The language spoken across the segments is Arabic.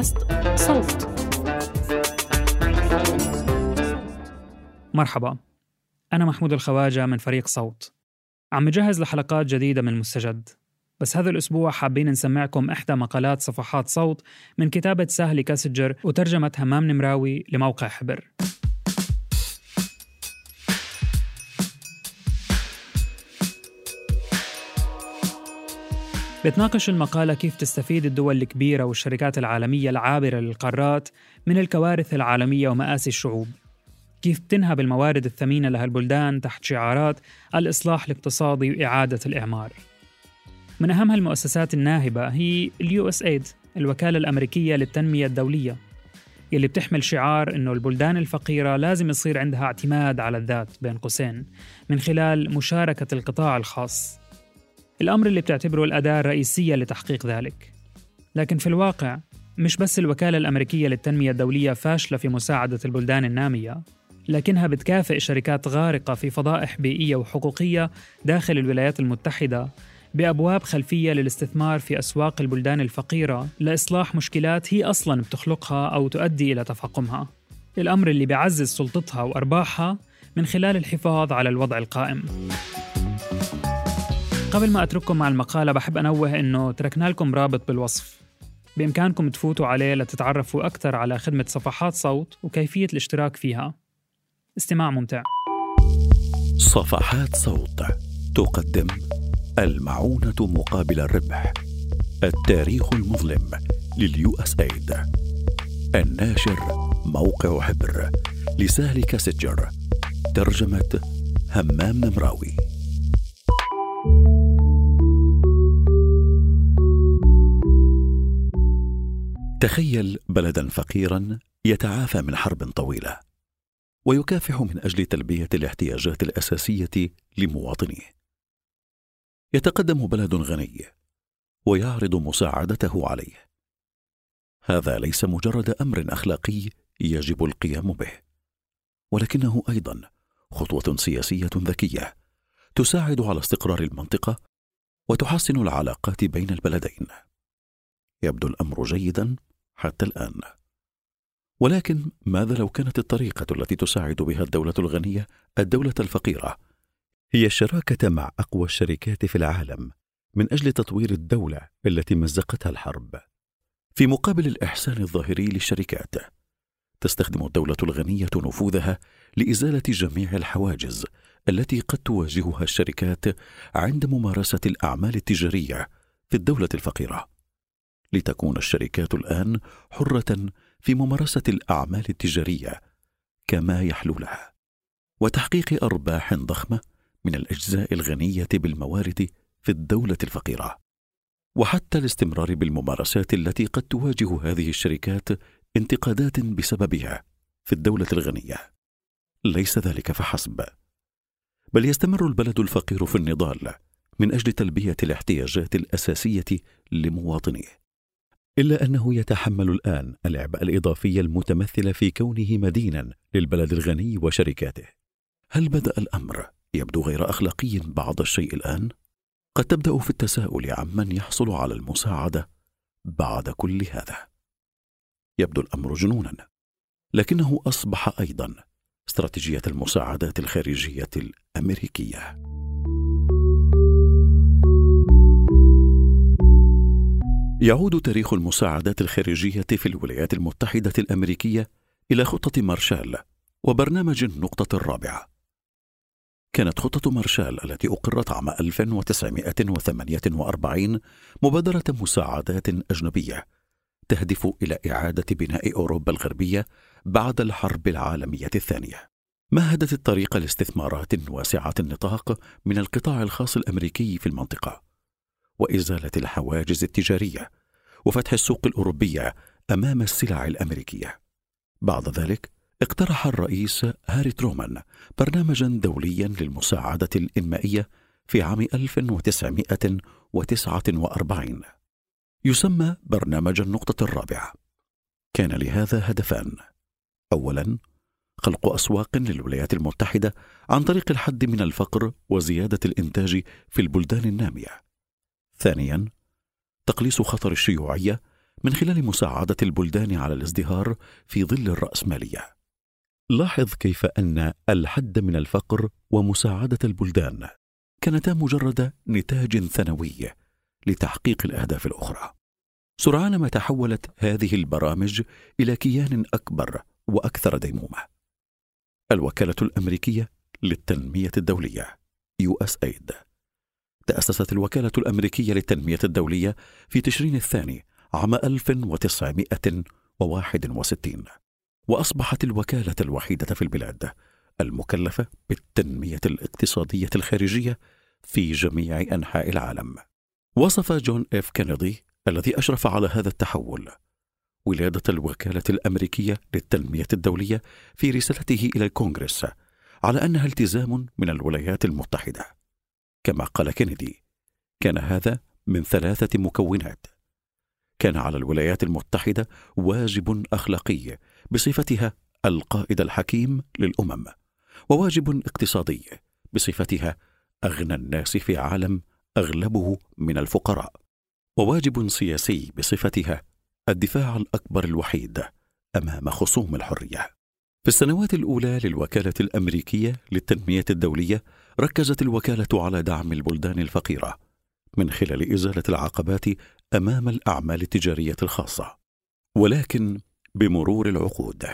بودكاست صوت. مرحبا. أنا محمود الخواجة من فريق صوت. عم نجهز لحلقات جديدة من مستجد. بس هذا الأسبوع حابين نسمعكم إحدى مقالات صفحات صوت من كتابة سهلي كاسجر وترجمة همام نمراوي لموقع حبر. بتناقش المقالة كيف تستفيد الدول الكبيرة والشركات العالمية العابرة للقارات من الكوارث العالمية ومآسي الشعوب. كيف بتنهب الموارد الثمينة لهالبلدان تحت شعارات الإصلاح الاقتصادي وإعادة الإعمار. من أهم هالمؤسسات الناهبة هي ال USAID الوكالة الأمريكية للتنمية الدولية يلي بتحمل شعار إنه البلدان الفقيرة لازم يصير عندها اعتماد على الذات بين قوسين من خلال مشاركة القطاع الخاص. الأمر اللي بتعتبره الأداة الرئيسية لتحقيق ذلك. لكن في الواقع مش بس الوكالة الأمريكية للتنمية الدولية فاشلة في مساعدة البلدان النامية لكنها بتكافئ شركات غارقة في فضائح بيئية وحقوقية داخل الولايات المتحدة بأبواب خلفية للاستثمار في أسواق البلدان الفقيرة لإصلاح مشكلات هي أصلاً بتخلقها أو تؤدي إلى تفاقمها. الأمر اللي بيعزز سلطتها وأرباحها من خلال الحفاظ على الوضع القائم. قبل ما أترككم مع المقالة بحب أنوه أنه تركنا لكم رابط بالوصف. بإمكانكم تفوتوا عليه لتتعرفوا أكثر على خدمة صفحات صوت وكيفية الاشتراك فيها. استماع ممتع. صفحات صوت تقدم المعونة مقابل الربح التاريخ المظلم لليو إس ايد الناشر موقع حبر لسهل كاسجر ترجمة همام نمراوي تخيل بلدا فقيرا يتعافى من حرب طويلة ويكافح من أجل تلبية الاحتياجات الأساسية لمواطنيه. يتقدم بلد غني ويعرض مساعدته عليه. هذا ليس مجرد أمر أخلاقي يجب القيام به ولكنه أيضا خطوة سياسية ذكية تساعد على استقرار المنطقة وتحسن العلاقات بين البلدين. يبدو الأمر جيدا حتى الآن. ولكن ماذا لو كانت الطريقة التي تساعد بها الدولة الغنية الدولة الفقيرة؟ هي الشراكة مع أقوى الشركات في العالم من أجل تطوير الدولة التي مزقتها الحرب. في مقابل الإحسان الظاهري للشركات تستخدم الدولة الغنية نفوذها لإزالة جميع الحواجز التي قد تواجهها الشركات عند ممارسة الأعمال التجارية في الدولة الفقيرة. لتكون الشركات الآن حرة في ممارسة الأعمال التجارية كما يحلو لها وتحقيق أرباح ضخمة من الأجزاء الغنية بالموارد في الدولة الفقيرة. وحتى الاستمرار بالممارسات التي قد تواجه هذه الشركات انتقادات بسببها في الدولة الغنية. ليس ذلك فحسب بل يستمر البلد الفقير في النضال من أجل تلبية الاحتياجات الأساسية لمواطنيه. إلا أنه يتحمل الآن العبء الاضافي المتمثل في كونه مدينا للبلد الغني وشركاته. هل بدأ الأمر يبدو غير أخلاقي بعض الشيء الآن؟ قد تبدأ في التساؤل عمن يحصل على المساعدة بعد كل هذا. يبدو الأمر جنونا لكنه أصبح أيضا استراتيجية المساعدات الخارجية الأمريكية. يعود تاريخ المساعدات الخارجية في الولايات المتحدة الأمريكية إلى خطة مارشال وبرنامج النقطة الرابعة كانت خطة مارشال التي أقرت عام 1948 مبادرة مساعدات أجنبية تهدف إلى إعادة بناء أوروبا الغربية بعد الحرب العالمية الثانية. مهدت الطريق لاستثمارات واسعة النطاق من القطاع الخاص الأمريكي في المنطقة، وإزالة الحواجز التجارية، وفتح السوق الأوروبية أمام السلع الأمريكية. بعد ذلك اقترح الرئيس هاري ترومان برنامجا دوليا للمساعدة الإنمائية في عام 1949 يسمى برنامج النقطة الرابعة. كان لهذا هدفان. أولا خلق أسواق للولايات المتحدة عن طريق الحد من الفقر وزيادة الإنتاج في البلدان النامية. ثانيا تقليص خطر الشيوعية من خلال مساعدة البلدان على الازدهار في ظل الرأسمالية. لاحظ كيف أن الحد من الفقر ومساعدة البلدان كانتا مجرد نتاج ثانوي لتحقيق الأهداف الأخرى. سرعان ما تحولت هذه البرامج إلى كيان أكبر وأكثر ديمومة. الوكالة الأمريكية للتنمية الدولية USAID تأسست الوكالة الأمريكية للتنمية الدولية في تشرين الثاني عام 1961 وأصبحت الوكالة الوحيدة في البلاد المكلفة بالتنمية الاقتصادية الخارجية في جميع أنحاء العالم. وصف جون إف كينيدي الذي أشرف على هذا التحول ولادة الوكالة الأمريكية للتنمية الدولية في رسالته إلى الكونغرس على أنها التزام من الولايات المتحدة. كما قال كينيدي: كان هذا من ثلاثة مكونات. كان على الولايات المتحدة واجب أخلاقي بصفتها القائد الحكيم للأمم، وواجب اقتصادي بصفتها أغنى الناس في عالم أغلبه من الفقراء، وواجب سياسي بصفتها الدفاع الأكبر الوحيد أمام خصوم الحرية. في السنوات الأولى للوكالة الأمريكية للتنمية الدولية ركزت الوكالة على دعم البلدان الفقيرة من خلال إزالة العقبات أمام الأعمال التجارية الخاصة. ولكن بمرور العقود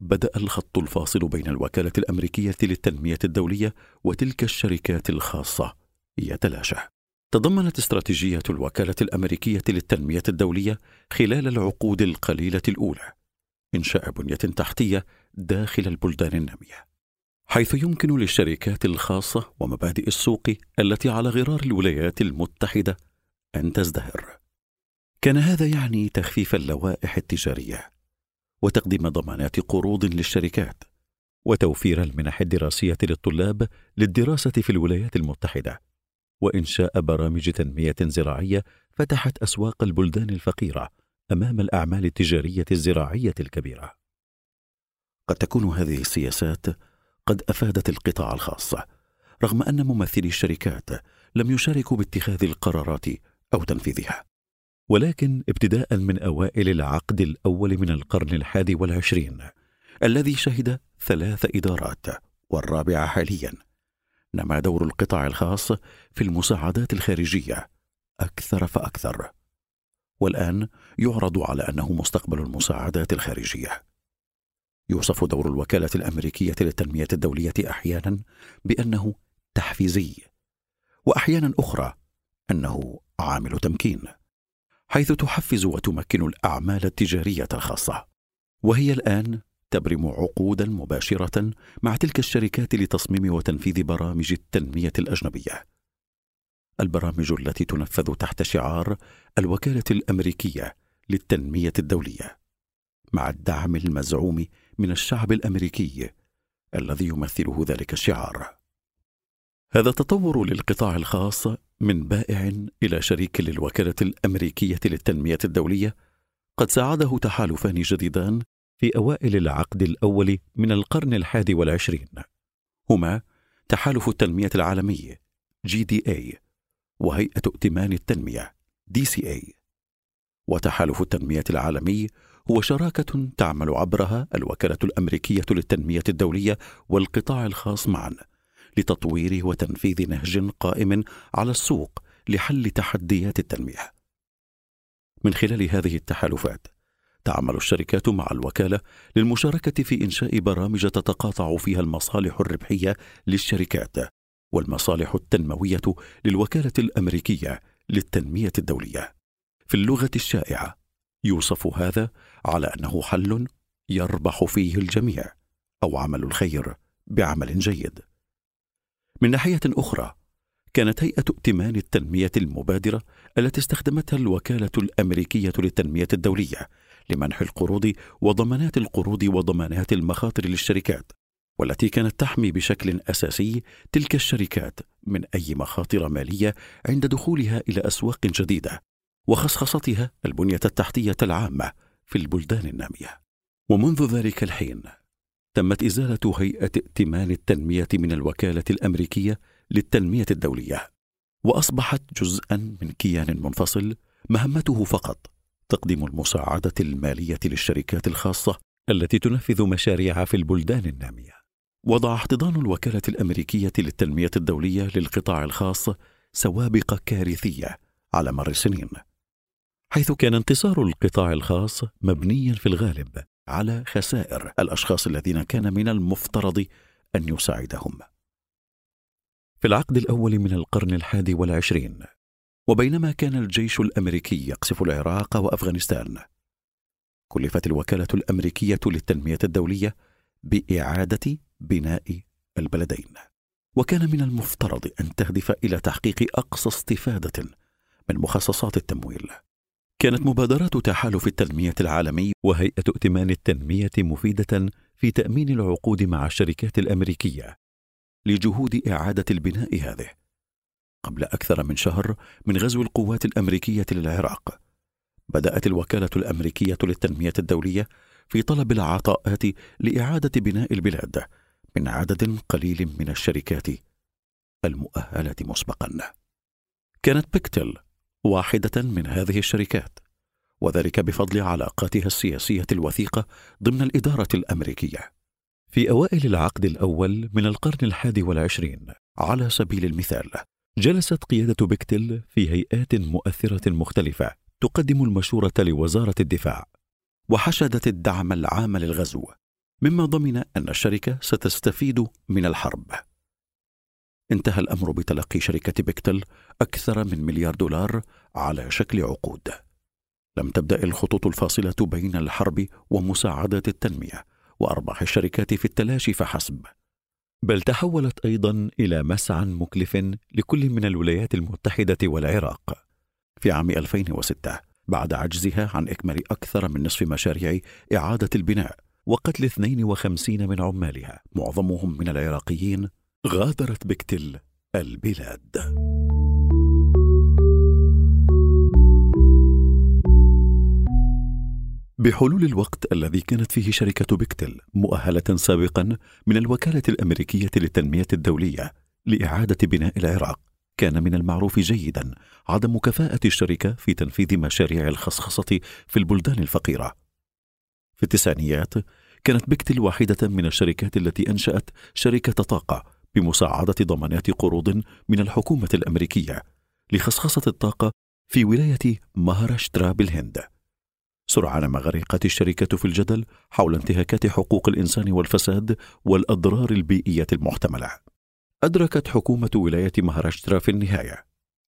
بدأ الخط الفاصل بين الوكالة الأمريكية للتنمية الدولية وتلك الشركات الخاصة يتلاشى. تضمنت استراتيجية الوكالة الأمريكية للتنمية الدولية خلال العقود القليلة الأولى إنشاء بنية تحتية داخل البلدان النامية حيث يمكن للشركات الخاصة ومبادئ السوق التي على غرار الولايات المتحدة أن تزدهر. كان هذا يعني تخفيف اللوائح التجارية وتقديم ضمانات قروض للشركات وتوفير المنح الدراسية للطلاب للدراسة في الولايات المتحدة وإنشاء برامج تنمية زراعية فتحت أسواق البلدان الفقيرة أمام الأعمال التجارية الزراعية الكبيرة. قد تكون هذه السياسات قد أفادت القطاع الخاص. رغم أن ممثلي الشركات لم يشاركوا باتخاذ القرارات أو تنفيذها. ولكن ابتداء من أوائل العقد الأول من القرن الحادي والعشرين الذي شهد ثلاث إدارات والرابعه حاليا. نما دور القطاع الخاص في المساعدات الخارجية أكثر فأكثر. والآن يعرض على أنه مستقبل المساعدات الخارجية. يوصف دور الوكالة الأمريكية للتنمية الدولية أحيانا بأنه تحفيزي وأحيانا أخرى أنه عامل تمكين حيث تحفز وتمكن الأعمال التجارية الخاصة. وهي الآن تبرم عقودا مباشرة مع تلك الشركات لتصميم وتنفيذ برامج التنمية الأجنبية. البرامج التي تنفذ تحت شعار الوكالة الأمريكية للتنمية الدولية مع الدعم المزعوم من الشعب الأمريكي الذي يمثله ذلك الشعار. هذا التطور للقطاع الخاص من بائع إلى شريك للوكالة الأمريكية للتنمية الدولية. قد ساعده تحالفان جديدان في أوائل العقد الأول من القرن الحادي والعشرين. هما تحالف التنمية العالمي GDA وهيئة ائتمان التنمية DCA وتحالف التنمية العالمي هو شراكة تعمل عبرها الوكالة الأمريكية للتنمية الدولية والقطاع الخاص معا لتطوير وتنفيذ نهج قائم على السوق لحل تحديات التنمية. من خلال هذه التحالفات تعمل الشركات مع الوكالة للمشاركة في إنشاء برامج تتقاطع فيها المصالح الربحية للشركات والمصالح التنموية للوكالة الأمريكية للتنمية الدولية. في اللغة الشائعة يوصف هذا على أنه حل يربح فيه الجميع أو عمل الخير بعمل جيد. من ناحية أخرى كانت هيئة ائتمان التنمية المبادرة التي استخدمتها الوكالة الأمريكية للتنمية الدولية لمنح القروض وضمانات القروض وضمانات المخاطر للشركات والتي كانت تحمي بشكل أساسي تلك الشركات من أي مخاطر مالية عند دخولها إلى أسواق جديدة وخصخصتها البنية التحتية العامة في البلدان النامية ومنذ ذلك الحين تمت إزالة هيئة ائتمان التنمية من الوكالة الأمريكية للتنمية الدولية وأصبحت جزءا من كيان منفصل مهمته فقط تقديم المساعدة المالية للشركات الخاصة التي تنفذ مشاريع في البلدان النامية. وضع احتضان الوكالة الأمريكية للتنمية الدولية للقطاع الخاص سوابق كارثية على مر السنين. حيث كان انتصار القطاع الخاص مبنيا في الغالب على خسائر الأشخاص الذين كان من المفترض أن يساعدهم. في العقد الأول من القرن الحادي والعشرين وبينما كان الجيش الأمريكي يقصف العراق وأفغانستان كلفت الوكالة الأمريكية للتنمية الدولية بإعادة بناء البلدين. وكان من المفترض أن تهدف إلى تحقيق أقصى استفادة من مخصصات التمويل. كانت مبادرات تحالف التنمية العالمي وهيئة ائتمان التنمية مفيدة في تأمين العقود مع الشركات الأمريكية لجهود إعادة البناء هذه. قبل أكثر من شهر من غزو القوات الأمريكية للعراق بدأت الوكالة الأمريكية للتنمية الدولية في طلب العطاءات لإعادة بناء البلاد من عدد قليل من الشركات المؤهله مسبقا. كانت بيكتل واحدة من هذه الشركات وذلك بفضل علاقاتها السياسية الوثيقة ضمن الإدارة الأمريكية. في أوائل العقد الأول من القرن الحادي والعشرين على سبيل المثال جلست قيادة بكتل في هيئات مؤثرة مختلفة تقدم المشورة لوزارة الدفاع وحشدت الدعم العام للغزو مما ضمن أن الشركة ستستفيد من الحرب. انتهى الأمر بتلقي شركة بيكتل أكثر من مليار دولار على شكل عقود. لم تبدأ الخطوط الفاصلة بين الحرب ومساعدة التنمية وأرباح الشركات في التلاشي فحسب. بل تحولت أيضا إلى مسعى مكلف لكل من الولايات المتحدة والعراق. في عام 2006 بعد عجزها عن إكمال أكثر من نصف مشاريع إعادة البناء وقتل 52 من عمالها معظمهم من العراقيين غادرت بكتل البلاد بحلول الوقت الذي كانت فيه شركة بكتل مؤهلة سابقا من الوكالة الأمريكية للتنمية الدولية لإعادة بناء العراق كان من المعروف جيدا عدم كفاءة الشركة في تنفيذ مشاريع الخصخصة في البلدان الفقيرة. في التسعينيات كانت بكتل واحدة من الشركات التي أنشأت شركة طاقة بمساعدة ضمانات قروض من الحكومة الأمريكية لخصخصة الطاقة في ولاية مهاراشترا بالهند. سرعان ما غرقت الشركة في الجدل حول انتهاكات حقوق الإنسان والفساد والأضرار البيئية المحتملة. أدركت حكومة ولاية مهاراشترا في النهاية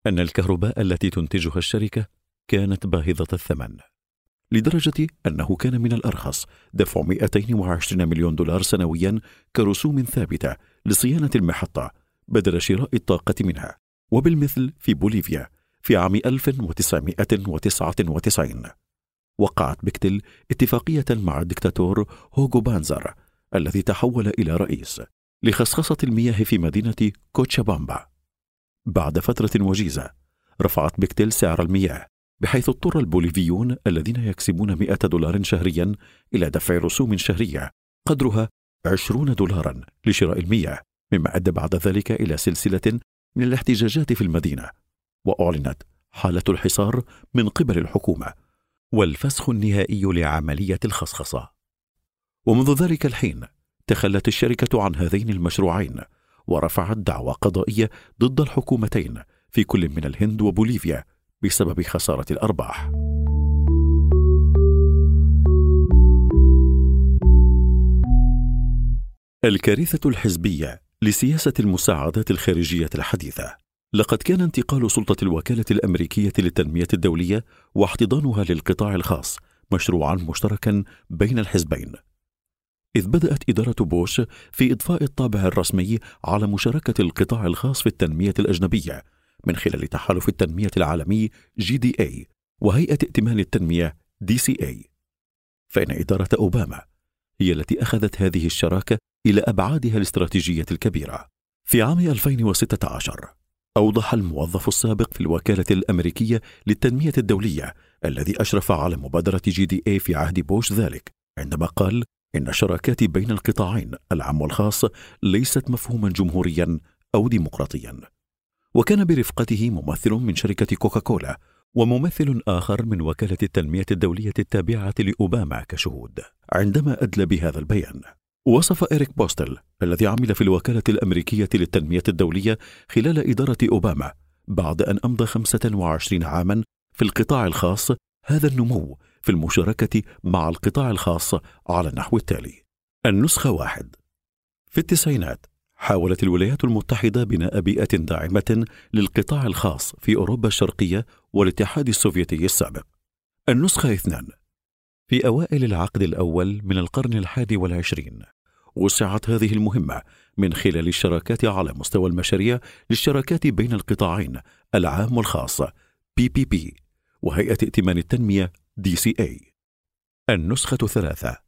أن الكهرباء التي تنتجها الشركة كانت باهظة الثمن. لدرجة أنه كان من الأرخص دفع 220 مليون دولار سنويا كرسوم ثابتة لصيانة المحطة بدل شراء الطاقة منها. وبالمثل في بوليفيا في عام 1999 وقعت بكتل اتفاقية مع الدكتاتور هوغو بانزر الذي تحول إلى رئيس لخصخصة المياه في مدينة كوتشابامبا. بعد فترة وجيزة رفعت بكتل سعر المياه بحيث اضطر البوليفيون الذين يكسبون مئة دولار شهريا إلى دفع رسوم شهرية قدرها عشرون دولارا لشراء المياه مما أدى بعد ذلك إلى سلسلة من الاحتجاجات في المدينة وأعلنت حالة الحصار من قبل الحكومة والفسخ النهائي لعملية الخصخصة. ومنذ ذلك الحين تخلت الشركة عن هذين المشروعين ورفعت دعوى قضائية ضد الحكومتين في كل من الهند وبوليفيا بسبب خسارة الأرباح. الكارثة الحزبية لسياسة المساعدات الخارجية الحديثة لقد كان انتقال سلطة الوكالة الأمريكية للتنمية الدولية واحتضانها للقطاع الخاص مشروعا مشتركا بين الحزبين إذ بدأت إدارة بوش في إضفاء الطابع الرسمي على مشاركة القطاع الخاص في التنمية الأجنبية من خلال تحالف التنمية العالمي GDA وهيئة ائتمان التنمية DCA فإن إدارة أوباما هي التي أخذت هذه الشراكة إلى أبعادها الاستراتيجية الكبيرة. في عام 2016 أوضح الموظف السابق في الوكالة الأمريكية للتنمية الدولية الذي أشرف على مبادرة GDA في عهد بوش ذلك عندما قال إن الشراكات بين القطاعين العام والخاص ليست مفهوما جمهوريا أو ديمقراطيا. وكان برفقته ممثل من شركة كوكاكولا وممثل آخر من وكالة التنمية الدولية التابعة لأوباما كشهود. عندما أدلى بهذا البيان وصف إريك بوستل الذي عمل في الوكالة الأمريكية للتنمية الدولية خلال إدارة أوباما بعد أن أمضى 25 عاما في القطاع الخاص هذا النمو في المشاركة مع القطاع الخاص على النحو التالي. النسخة واحد. في التسعينات حاولت الولايات المتحدة بناء بيئة داعمة للقطاع الخاص في أوروبا الشرقية والاتحاد السوفيتي السابق. النسخة اثنان في أوائل العقد الأول من القرن الحادي والعشرين وسعت هذه المهمة من خلال الشراكات على مستوى المشاريع للشراكات بين القطاعين العام والخاص PPP وهيئة ائتمان التنمية DCA. النسخة ثلاثة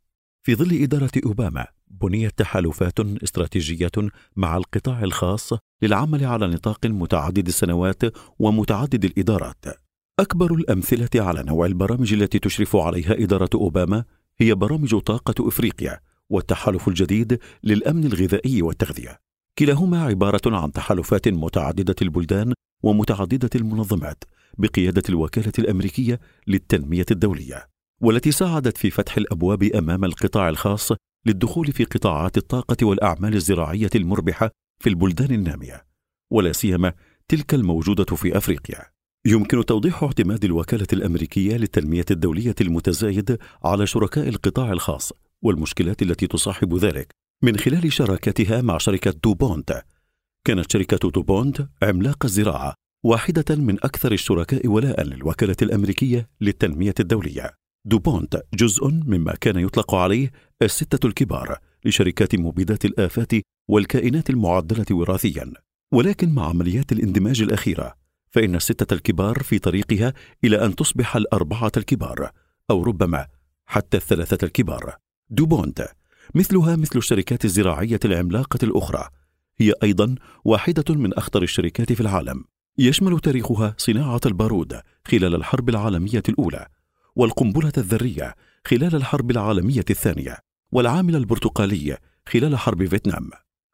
في ظل إدارة أوباما بنيت تحالفات استراتيجية مع القطاع الخاص للعمل على نطاق متعدد السنوات ومتعدد الإدارات. أكبر الأمثلة على نوع البرامج التي تشرف عليها إدارة أوباما هي برامج طاقة إفريقيا والتحالف الجديد للأمن الغذائي والتغذية. كلاهما عبارة عن تحالفات متعددة البلدان ومتعددة المنظمات بقيادة الوكالة الأمريكية للتنمية الدولية. والتي ساعدت في فتح الأبواب أمام القطاع الخاص للدخول في قطاعات الطاقة والأعمال الزراعية المربحة في البلدان النامية ولا سيما تلك الموجودة في أفريقيا. يمكن توضيح اعتماد الوكالة الأمريكية للتنمية الدولية المتزايد على شركاء القطاع الخاص والمشكلات التي تصاحب ذلك. من خلال شراكتها مع شركة دوبونت كانت شركة دوبونت عملاق الزراعة واحدة من أكثر الشركاء ولاء للوكالة الأمريكية للتنمية الدولية. دوبونت جزء مما كان يطلق عليه الستة الكبار لشركات مبيدات الآفات والكائنات المعدلة وراثيا. ولكن مع عمليات الاندماج الأخيرة فإن الستة الكبار في طريقها إلى أن تصبح الأربعة الكبار أو ربما حتى الثلاثة الكبار. دوبونت مثلها مثل الشركات الزراعية العملاقة الأخرى. هي أيضا واحدة من أخطر الشركات في العالم. يشمل تاريخها صناعة البارود خلال الحرب العالمية الأولى والقنبلة الذرية خلال الحرب العالمية الثانية. والعامل البرتقالي خلال حرب فيتنام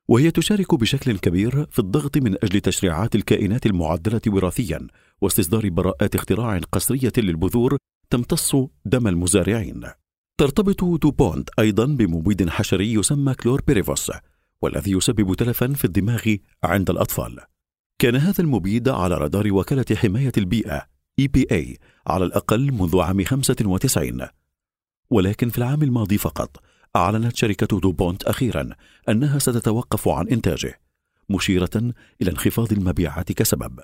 وهي تشارك بشكل كبير في الضغط من أجل تشريعات الكائنات المعدلة وراثيا واستصدار براءات اختراع قسرية للبذور تمتص دم المزارعين. ترتبط دوبونت أيضا بمبيد حشري يسمى كلور بيريفوس والذي يسبب تلفا في الدماغ عند الأطفال. كان هذا المبيد على رادار وكالة حماية البيئة EPA على الأقل منذ عام 95 ولكن في العام الماضي فقط أعلنت شركة دوبونت أخيرا أنها ستتوقف عن إنتاجه مشيرة إلى انخفاض المبيعات كسبب.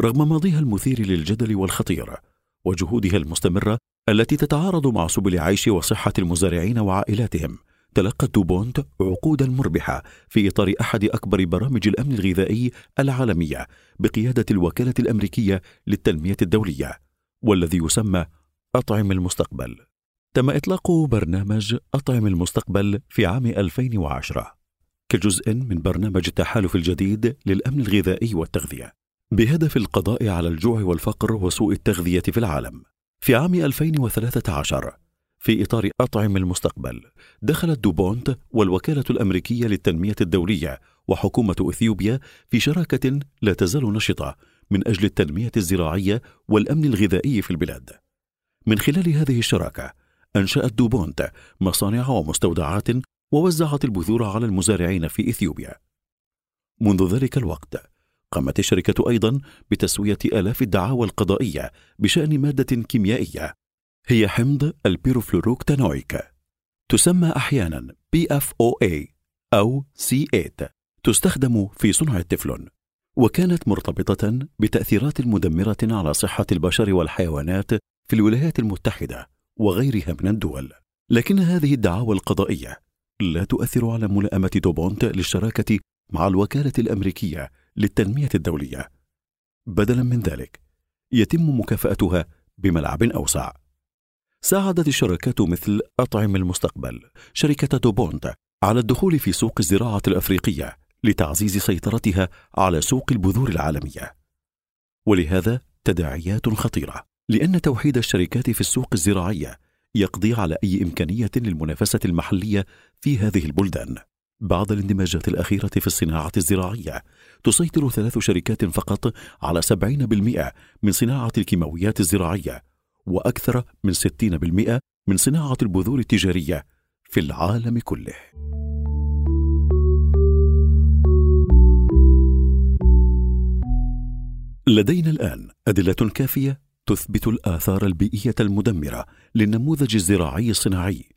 رغم ماضيها المثير للجدل والخطير وجهودها المستمرة التي تتعارض مع سبل عيش وصحة المزارعين وعائلاتهم تلقت دوبونت عقودا مربحة في إطار أحد أكبر برامج الأمن الغذائي العالمية بقيادة الوكالة الأمريكية للتنمية الدولية والذي يسمى أطعم المستقبل. تم إطلاق برنامج أطعم المستقبل في عام 2010 كجزء من برنامج التحالف الجديد للأمن الغذائي والتغذية بهدف القضاء على الجوع والفقر وسوء التغذية في العالم. في عام 2013 في إطار أطعم المستقبل دخلت دوبونت والوكالة الأمريكية للتنمية الدولية وحكومة إثيوبيا في شراكة لا تزال نشطة من أجل التنمية الزراعية والأمن الغذائي في البلاد. من خلال هذه الشراكة أنشأت دوبونت مصانع ومستودعات ووزعت البذور على المزارعين في إثيوبيا. منذ ذلك الوقت قامت الشركة أيضا بتسوية آلاف الدعاوى القضائية بشأن مادة كيميائية هي حمض البيروفلوروكتانويك. تسمى أحيانا PFOA أو C8 تستخدم في صنع التفلون وكانت مرتبطة بتأثيرات مدمرة على صحة البشر والحيوانات في الولايات المتحدة. وغيرها من الدول. لكن هذه الدعاوى القضائية لا تؤثر على ملائمة دوبونت للشراكة مع الوكالة الأمريكية للتنمية الدولية. بدلا من ذلك يتم مكافأتها بملعب أوسع. ساعدت الشركات مثل أطعم المستقبل شركة دوبونت على الدخول في سوق الزراعة الأفريقية لتعزيز سيطرتها على سوق البذور العالمية. ولهذا تداعيات خطيرة. لأن توحيد الشركات في السوق الزراعية يقضي على أي إمكانية للمنافسة المحلية في هذه البلدان بعد الاندماجات الأخيرة في الصناعة الزراعية تسيطر ثلاث شركات فقط على 70% من صناعة الكيماويات الزراعية وأكثر من 60% من صناعة البذور التجارية في العالم كله. لدينا الآن أدلة كافية تثبت الآثار البيئية المدمرة للنموذج الزراعي الصناعي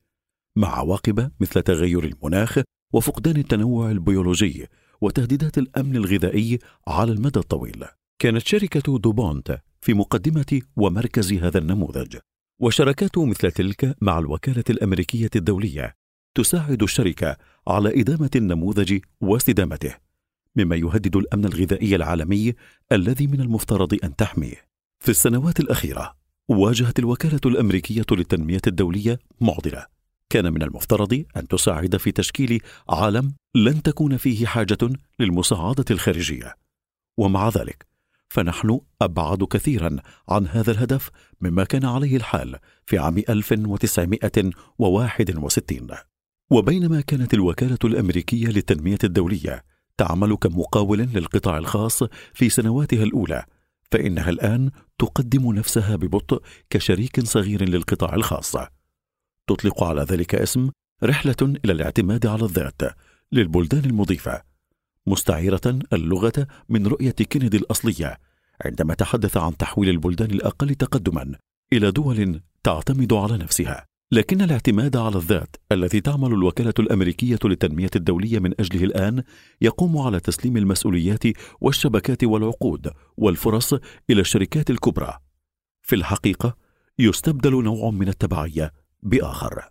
مع عواقب مثل تغير المناخ وفقدان التنوع البيولوجي وتهديدات الأمن الغذائي على المدى الطويل. كانت شركة دوبونت في مقدمة ومركز هذا النموذج، وشركات مثل تلك مع الوكالة الأمريكية الدولية تساعد الشركة على إدامة النموذج واستدامته، مما يهدد الأمن الغذائي العالمي الذي من المفترض أن تحميه. في السنوات الأخيرة واجهت الوكالة الأمريكية للتنمية الدولية معضلة. كان من المفترض أن تساعد في تشكيل عالم لن تكون فيه حاجة للمساعدة الخارجية. ومع ذلك فنحن أبعد كثيرا عن هذا الهدف مما كان عليه الحال في عام 1961 وبينما كانت الوكالة الأمريكية للتنمية الدولية تعمل كمقاول للقطاع الخاص في سنواتها الأولى فإنها الآن تقدم نفسها ببطء كشريك صغير للقطاع الخاص. تطلق على ذلك اسم رحلة إلى الاعتماد على الذات للبلدان المضيفة. مستعيرة اللغة من رؤية كينيدي الأصلية عندما تحدث عن تحويل البلدان الأقل تقدما إلى دول تعتمد على نفسها. لكن الاعتماد على الذات الذي تعمل الوكالة الأمريكية للتنمية الدولية من أجله الآن يقوم على تسليم المسؤوليات والشبكات والعقود والفرص إلى الشركات الكبرى. في الحقيقة يستبدل نوع من التبعية بآخر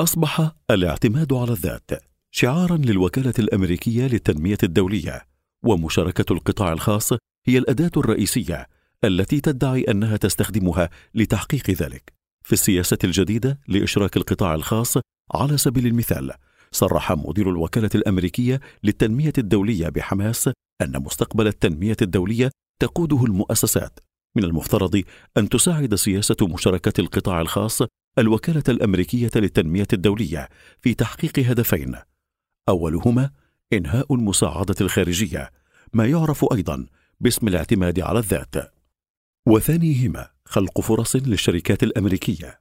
أصبح الاعتماد على الذات شعارا للوكالة الأمريكية للتنمية الدولية ومشاركة القطاع الخاص هي الأداة الرئيسية التي تدعي أنها تستخدمها لتحقيق ذلك في السياسة الجديدة لإشراك القطاع الخاص على سبيل المثال صرح مدير الوكالة الأمريكية للتنمية الدولية بحماس أن مستقبل التنمية الدولية تقوده المؤسسات من المفترض أن تساعد سياسة مشاركة القطاع الخاص الوكالة الأمريكية للتنمية الدولية في تحقيق هدفين. أولهما إنهاء المساعدة الخارجية ما يعرف أيضا باسم الاعتماد على الذات. وثانيهما خلق فرص للشركات الأمريكية.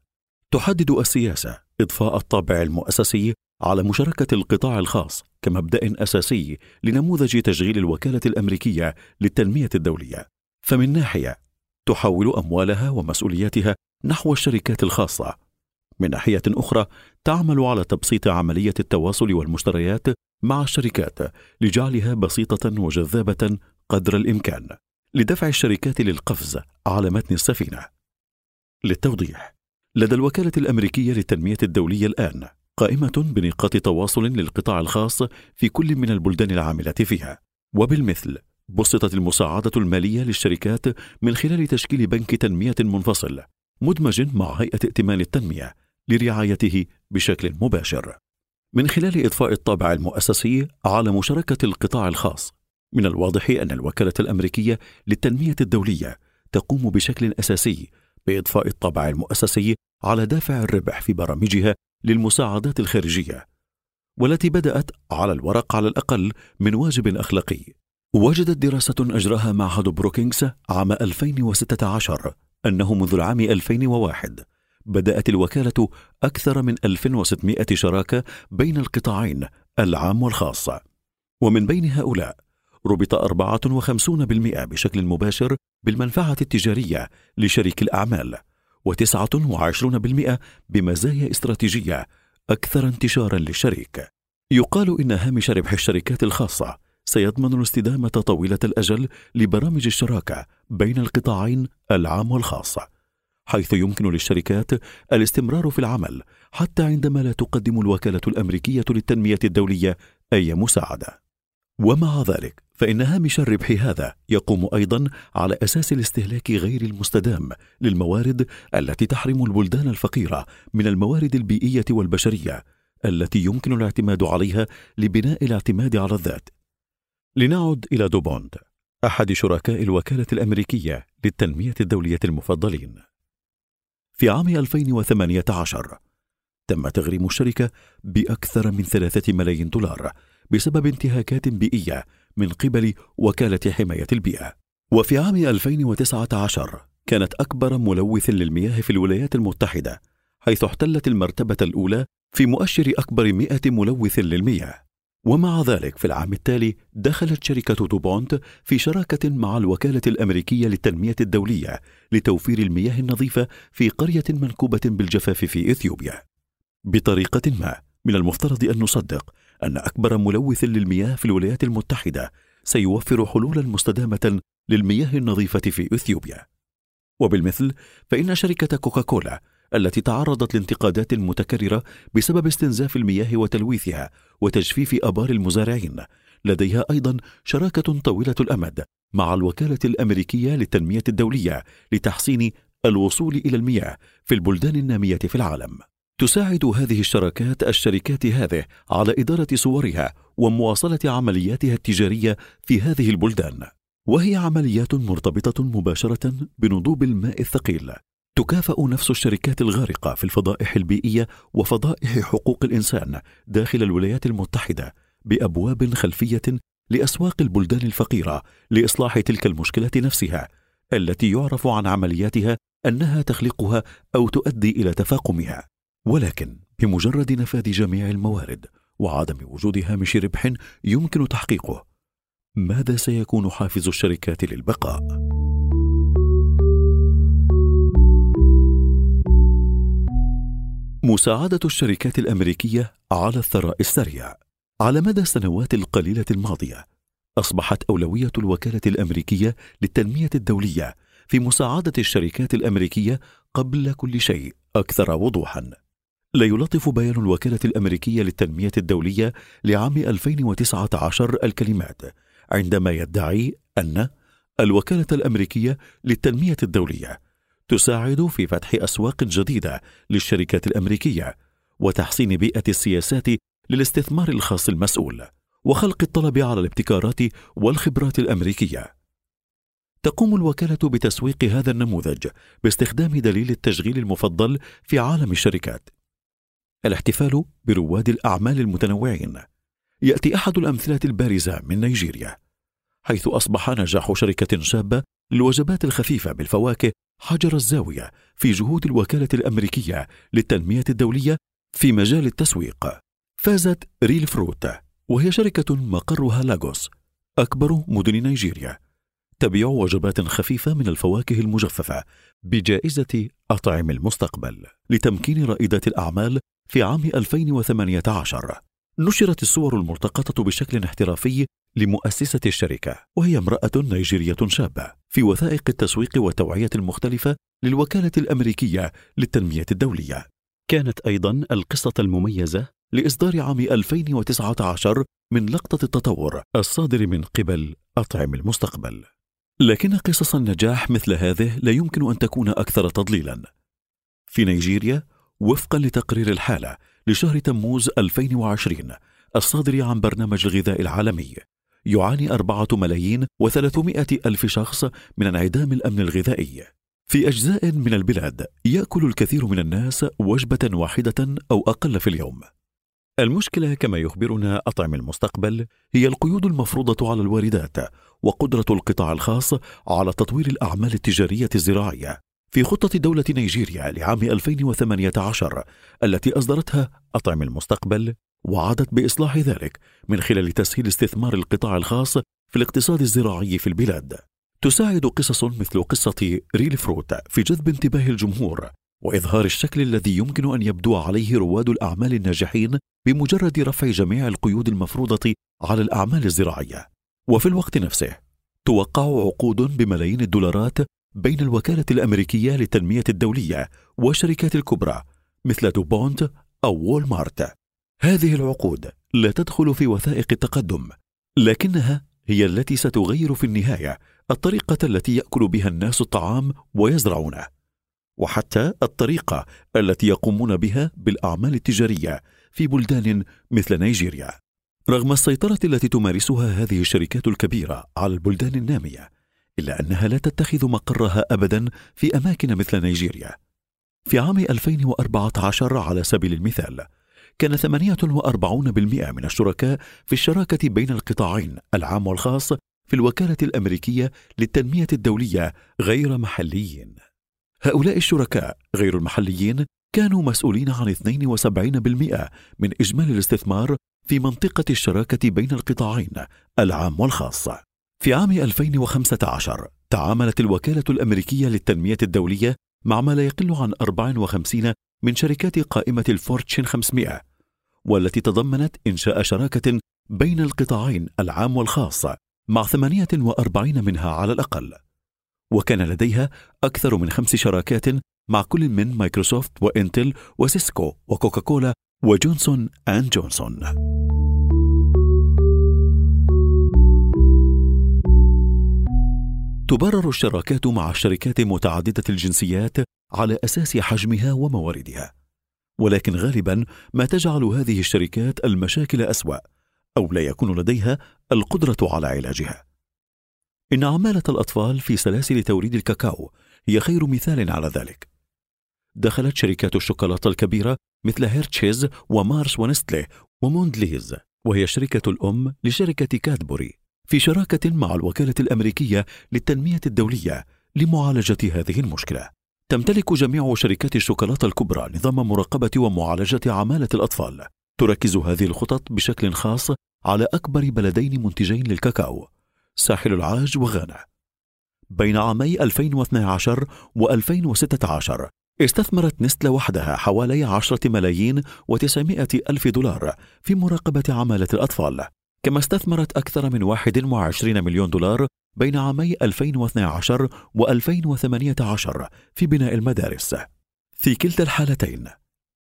تحدد السياسة إضفاء الطابع المؤسسي على مشاركة القطاع الخاص كمبدأ أساسي لنموذج تشغيل الوكالة الأمريكية للتنمية الدولية. فمن ناحية تحول أموالها ومسؤولياتها نحو الشركات الخاصة. من ناحية أخرى تعمل على تبسيط عملية التواصل والمشتريات مع الشركات لجعلها بسيطة وجذابة قدر الإمكان. لدفع الشركات للقفز على متن السفينة. للتوضيح، لدى الوكالة الأمريكية للتنمية الدولية الآن قائمة بنقاط تواصل للقطاع الخاص في كل من البلدان العاملة فيها، وبالمثل بسطت المساعدة المالية للشركات من خلال تشكيل بنك تنمية منفصل مدمج مع هيئة ائتمان التنمية لرعايته بشكل مباشر. من خلال إضفاء الطابع المؤسسي على مشاركة القطاع الخاص، من الواضح أن الوكالة الأمريكية للتنمية الدولية تقوم بشكل أساسي بإضفاء الطابع المؤسسي على دافع الربح في برامجها للمساعدات الخارجية، والتي بدأت على الورق على الأقل من واجب أخلاقي. وجدت دراسة أجراها معهد بروكينغز عام 2016 أنه منذ العام 2001 بدأت الوكالة أكثر من 1600 شراكة بين القطاعين العام والخاص ومن بين هؤلاء ربط 54% بشكل مباشر بالمنفعة التجارية لشريك الأعمال و29% بمزايا استراتيجية أكثر انتشارا للشريك يقال إن هامش ربح الشركات الخاصة سيضمن الاستدامة طويلة الأجل لبرامج الشراكة بين القطاعين العام والخاص حيث يمكن للشركات الاستمرار في العمل حتى عندما لا تقدم الوكالة الأمريكية للتنمية الدولية أي مساعدة. ومع ذلك فإن هامش الربح هذا يقوم أيضا على أساس الاستهلاك غير المستدام للموارد التي تحرم البلدان الفقيرة من الموارد البيئية والبشرية التي يمكن الاعتماد عليها لبناء الاعتماد على الذات لنعد إلى دوبوند أحد شركاء الوكالة الأمريكية للتنمية الدولية المفضلين. في عام 2018 تم تغريم الشركة بأكثر من ثلاثة ملايين دولار بسبب انتهاكات بيئية من قبل وكالة حماية البيئة. وفي عام 2019 كانت أكبر ملوث للمياه في الولايات المتحدة حيث احتلت المرتبة الأولى في مؤشر أكبر 100 ملوث للمياه. ومع ذلك في العام التالي دخلت شركة دوبونت في شراكة مع الوكالة الأمريكية للتنمية الدولية لتوفير المياه النظيفة في قرية منكوبة بالجفاف في إثيوبيا. بطريقة ما من المفترض أن نصدق أن أكبر ملوث للمياه في الولايات المتحدة سيوفر حلولا مستدامة للمياه النظيفة في إثيوبيا. وبالمثل فإن شركة كوكاكولا التي تعرضت لانتقادات متكررة بسبب استنزاف المياه وتلويثها وتجفيف آبار المزارعين لديها أيضا شراكة طويلة الأمد مع الوكالة الأمريكية للتنمية الدولية لتحسين الوصول إلى المياه في البلدان النامية في العالم تساعد هذه الشراكات الشركات هذه على إدارة صورها ومواصلة عملياتها التجارية في هذه البلدان. وهي عمليات مرتبطة مباشرة بنضوب الماء الثقيل. تكافأ نفس الشركات الغارقة في الفضائح البيئية وفضائح حقوق الإنسان داخل الولايات المتحدة بأبواب خلفية لأسواق البلدان الفقيرة لإصلاح تلك المشكلة نفسها التي يعرف عن عملياتها أنها تخلقها أو تؤدي إلى تفاقمها. ولكن بمجرد نفاذ جميع الموارد وعدم وجود هامش ربح يمكن تحقيقه. ماذا سيكون حافز الشركات للبقاء؟ مساعدة الشركات الأمريكية على الثراء السريع. على مدى السنوات القليلة الماضية أصبحت أولوية الوكالة الأمريكية للتنمية الدولية في مساعدة الشركات الأمريكية قبل كل شيء أكثر وضوحا. لا يلطف بيان الوكالة الأمريكية للتنمية الدولية لعام 2019 الكلمات عندما يدعي أن الوكالة الأمريكية للتنمية الدولية تساعد في فتح أسواق جديدة للشركات الأمريكية وتحسين بيئة السياسات للاستثمار الخاص المسؤول وخلق الطلب على الابتكارات والخبرات الأمريكية. تقوم الوكالة بتسويق هذا النموذج باستخدام دليل التشغيل المفضل في عالم الشركات. الاحتفال برواد الأعمال المتنوعين يأتي أحد الأمثلة البارزة من نيجيريا حيث أصبح نجاح شركة شابة للوجبات الخفيفة بالفواكه حجر الزاوية في جهود الوكالة الأمريكية للتنمية الدولية في مجال التسويق. فازت ريل فروت وهي شركة مقرها لاغوس أكبر مدن نيجيريا. تبيع وجبات خفيفة من الفواكه المجففة بجائزة أطعم المستقبل لتمكين رائدات الأعمال في عام 2018 نشرت الصور الملتقطة بشكل احترافي لمؤسسة الشركة وهي امرأة نيجيرية شابة في وثائق التسويق والتوعية المختلفة للوكالة الأمريكية للتنمية الدولية. كانت أيضا القصة المميزة لإصدار عام 2019 من لقطة التطور الصادر من قبل أطعم المستقبل. لكن قصص النجاح مثل هذه لا يمكن أن تكون أكثر تضليلا. في نيجيريا وفقا لتقرير الحالة لشهر تموز 2020 الصادر عن برنامج الغذاء العالمي يعاني أربعة ملايين وثلاثمائة ألف شخص من انعدام الأمن الغذائي. في أجزاء من البلاد يأكل الكثير من الناس وجبة واحدة أو أقل في اليوم. المشكلة كما يخبرنا أطعم المستقبل هي القيود المفروضة على الواردات وقدرة القطاع الخاص على تطوير الأعمال التجارية الزراعية. في خطة دولة نيجيريا لعام 2018 التي أصدرتها أطعم المستقبل وعدت بإصلاح ذلك من خلال تسهيل استثمار القطاع الخاص في الاقتصاد الزراعي في البلاد. تساعد قصص مثل قصة ريل فروت في جذب انتباه الجمهور وإظهار الشكل الذي يمكن أن يبدو عليه رواد الأعمال الناجحين بمجرد رفع جميع القيود المفروضة على الأعمال الزراعية. وفي الوقت نفسه توقع عقود بملايين الدولارات بين الوكالة الأمريكية للتنمية الدولية والشركات الكبرى مثل دوبونت أو وول مارت هذه العقود لا تدخل في وثائق التقدم لكنها هي التي ستغير في النهاية الطريقة التي يأكل بها الناس الطعام ويزرعونه وحتى الطريقة التي يقومون بها بالأعمال التجارية في بلدان مثل نيجيريا. رغم السيطرة التي تمارسها هذه الشركات الكبيرة على البلدان النامية إلا أنها لا تتخذ مقرها ابدا في أماكن مثل نيجيريا في عام 2014 على سبيل المثال كان 48% من الشركاء في الشراكة بين القطاعين العام والخاص في الوكالة الأمريكية للتنمية الدولية غير محليين. هؤلاء الشركاء غير المحليين كانوا مسؤولين عن 72% من إجمالي الاستثمار في منطقة الشراكة بين القطاعين العام والخاص. في عام 2015 تعاملت الوكالة الأمريكية للتنمية الدولية مع ما لا يقل عن 54 من شركات قائمة الفورتشن 500 والتي تضمنت إنشاء شراكة بين القطاعين العام والخاص مع 48 منها على الأقل. وكان لديها أكثر من خمس شراكات مع كل من مايكروسوفت وإنتل وسيسكو وكوكاكولا وجونسون آند جونسون. تبرر الشراكات مع الشركات متعددة الجنسيات على أساس حجمها ومواردها. ولكن غالبا ما تجعل هذه الشركات المشاكل أسوأ أو لا يكون لديها القدرة على علاجها. إن عمالة الأطفال في سلاسل توريد الكاكاو هي خير مثال على ذلك. دخلت شركات الشوكولاتة الكبيرة مثل هيرشيز ومارس ونستلي وموندليز وهي الشركة الأم لشركة كادبوري. في شراكة مع الوكالة الأمريكية للتنمية الدولية لمعالجة هذه المشكلة. تمتلك جميع شركات الشوكولاتة الكبرى نظام مراقبة ومعالجة عمالة الأطفال. تركز هذه الخطط بشكل خاص على أكبر بلدين منتجين للكاكاو ساحل العاج وغانا. بين عامي 2012 و 2016 استثمرت نستلا وحدها حوالي 10 ملايين و900 ألف دولار في مراقبة عمالة الأطفال كما استثمرت أكثر من 21 مليون دولار بين عامي 2012 و 2018 في بناء المدارس. في كلتا الحالتين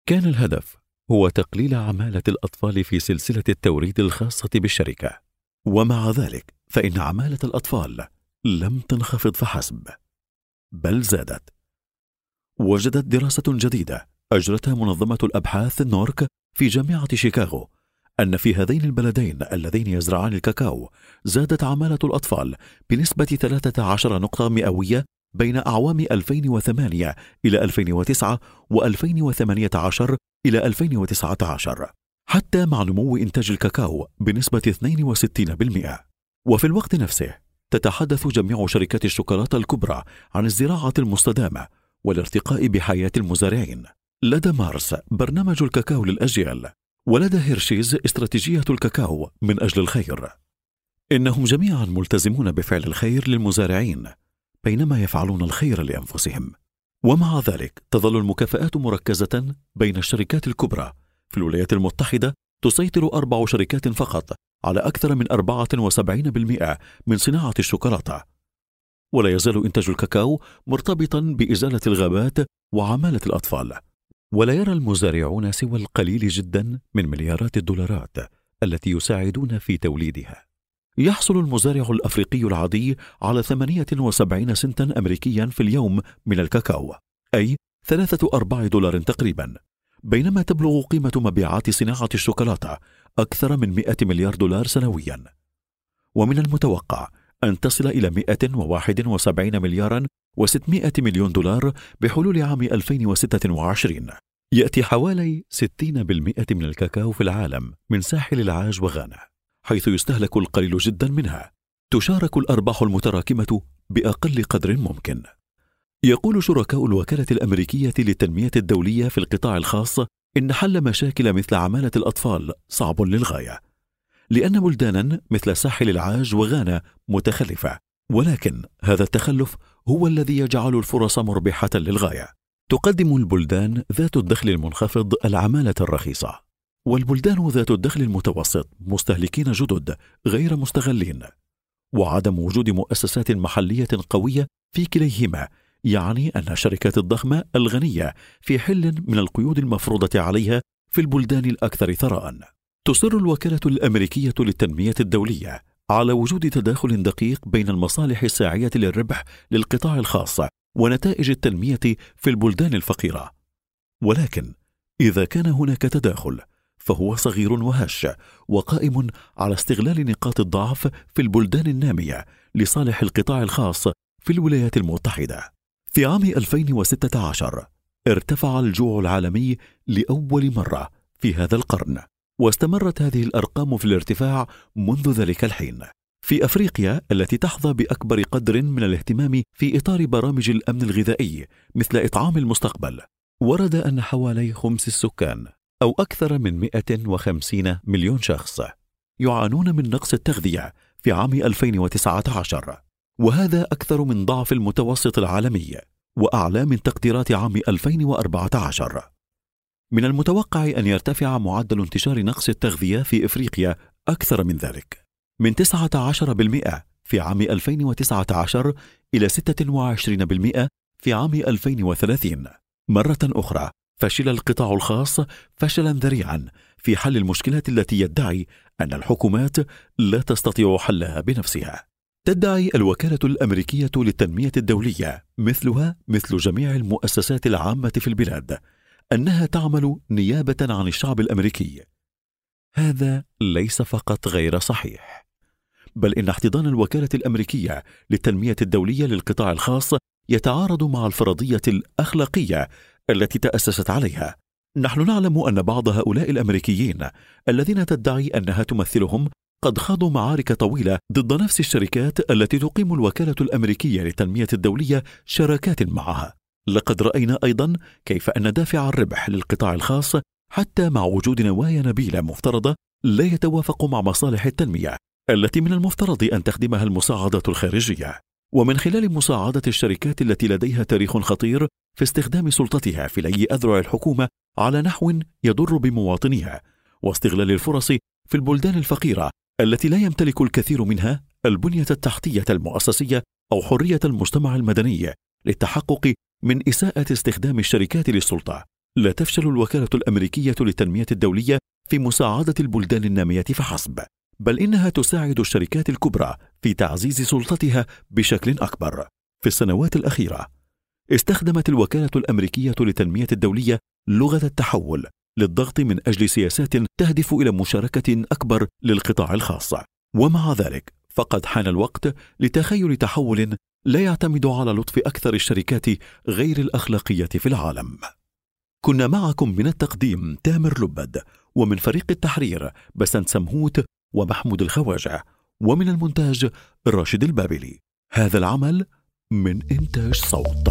كان الهدف هو تقليل عمالة الأطفال في سلسلة التوريد الخاصة بالشركة. ومع ذلك فإن عمالة الأطفال لم تنخفض فحسب بل زادت. وجدت دراسة جديدة أجرتها منظمة الأبحاث نورك في جامعة شيكاغو أن في هذين البلدين اللذين يزرعان الكاكاو زادت عمالة الأطفال بنسبة 13 نقطة مئوية بين أعوام 2008 إلى 2009 و2018 إلى 2019 حتى مع نمو إنتاج الكاكاو بنسبة 62% وفي الوقت نفسه تتحدث جميع شركات الشوكولاتة الكبرى عن الزراعة المستدامة والارتقاء بحياة المزارعين. لدى مارس برنامج الكاكاو للأجيال. ولدى هيرشيز استراتيجية الكاكاو من أجل الخير. إنهم جميعا ملتزمون بفعل الخير للمزارعين بينما يفعلون الخير لأنفسهم. ومع ذلك تظل المكافآت مركزة بين الشركات الكبرى. في الولايات المتحدة تسيطر أربع شركات فقط على أكثر من 74% من صناعة الشوكولاتة. ولا يزال إنتاج الكاكاو مرتبطا بإزالة الغابات وعمالة الأطفال. ولا يرى المزارعون سوى القليل جدا من مليارات الدولارات التي يساعدون في توليدها. يحصل المزارع الأفريقي العادي على 78 سنتا امريكيا في اليوم من الكاكاو أي ثلاثة ارباع دولار تقريبا بينما تبلغ قيمة مبيعات صناعة الشوكولاتة أكثر من 100 مليار دولار سنويا. ومن المتوقع أن تصل إلى 171 مليارا و600 مليون دولار بحلول عام 2026 يأتي حوالي 60% من الكاكاو في العالم من ساحل العاج وغانا حيث يستهلك القليل جدا منها. تشارك الأرباح المتراكمة بأقل قدر ممكن. يقول شركاء الوكالة الأمريكية للتنمية الدولية في القطاع الخاص إن حل مشاكل مثل عمالة الأطفال صعب للغاية لأن بلدانا مثل ساحل العاج وغانا متخلفة. ولكن هذا التخلف هو الذي يجعل الفرص مربحة للغاية. تقدم البلدان ذات الدخل المنخفض العمالة الرخيصة. والبلدان ذات الدخل المتوسط مستهلكين جدد غير مستغلين. وعدم وجود مؤسسات محلية قوية في كليهما يعني أن الشركات الضخمة الغنية في حل من القيود المفروضة عليها في البلدان الأكثر ثراء. تصر الوكالة الأمريكية للتنمية الدولية على وجود تداخل دقيق بين المصالح الساعية للربح للقطاع الخاص ونتائج التنمية في البلدان الفقيرة. ولكن إذا كان هناك تداخل فهو صغير وهش وقائم على استغلال نقاط الضعف في البلدان النامية لصالح القطاع الخاص في الولايات المتحدة. في عام 2016 ارتفع الجوع العالمي لأول مرة في هذا القرن واستمرت هذه الأرقام في الارتفاع منذ ذلك الحين. في أفريقيا التي تحظى بأكبر قدر من الاهتمام في إطار برامج الأمن الغذائي مثل إطعام المستقبل ورد أن حوالي خمس السكان أو أكثر من 150 مليون شخص يعانون من نقص التغذية في عام 2019 وهذا أكثر من ضعف المتوسط العالمي وأعلى من تقديرات عام 2014 من المتوقع أن يرتفع معدل انتشار نقص التغذية في إفريقيا أكثر من ذلك من 19% في عام 2019 إلى 26% في عام 2030 مرة أخرى فشل القطاع الخاص فشلا ذريعا في حل المشكلات التي يدعي أن الحكومات لا تستطيع حلها بنفسها. تدعي الوكالة الأمريكية للتنمية الدولية مثلها مثل جميع المؤسسات العامة في البلاد أنها تعمل نيابة عن الشعب الأمريكي هذا ليس فقط غير صحيح بل إن احتضان الوكالة الأمريكية للتنمية الدولية للقطاع الخاص يتعارض مع الفرضية الأخلاقية التي تأسست عليها. نحن نعلم أن بعض هؤلاء الأمريكيين الذين تدعي أنها تمثلهم قد خاضوا معارك طويلة ضد نفس الشركات التي تقيم الوكالة الأمريكية للتنمية الدولية شراكات معها. لقد رأينا أيضا كيف أن دافع الربح للقطاع الخاص حتى مع وجود نوايا نبيلة مفترضة لا يتوافق مع مصالح التنمية التي من المفترض أن تخدمها المساعده الخارجية. ومن خلال مساعدة الشركات التي لديها تاريخ خطير في استخدام سلطتها في لي أذرع الحكومة على نحو يضر بمواطنيها واستغلال الفرص في البلدان الفقيرة التي لا يمتلك الكثير منها البنية التحتية المؤسسية أو حرية المجتمع المدني للتحقق من إساءة استخدام الشركات للسلطة لا تفشل الوكالة الأمريكية للتنمية الدولية في مساعدة البلدان النامية فحسب بل إنها تساعد الشركات الكبرى في تعزيز سلطتها بشكل أكبر. في السنوات الأخيرة استخدمت الوكالة الأمريكية للتنمية الدولية لغة التحول للضغط من أجل سياسات تهدف إلى مشاركة أكبر للقطاع الخاص. ومع ذلك فقد حان الوقت لتخيل تحول لا يعتمد على لطف أكثر الشركات غير الأخلاقية في العالم. كنا معكم من التقديم تامر لبد ومن فريق التحرير بسنت سمهوت ومحمود الخواجة ومن المونتاج راشد البابلي. هذا العمل من إنتاج صوت.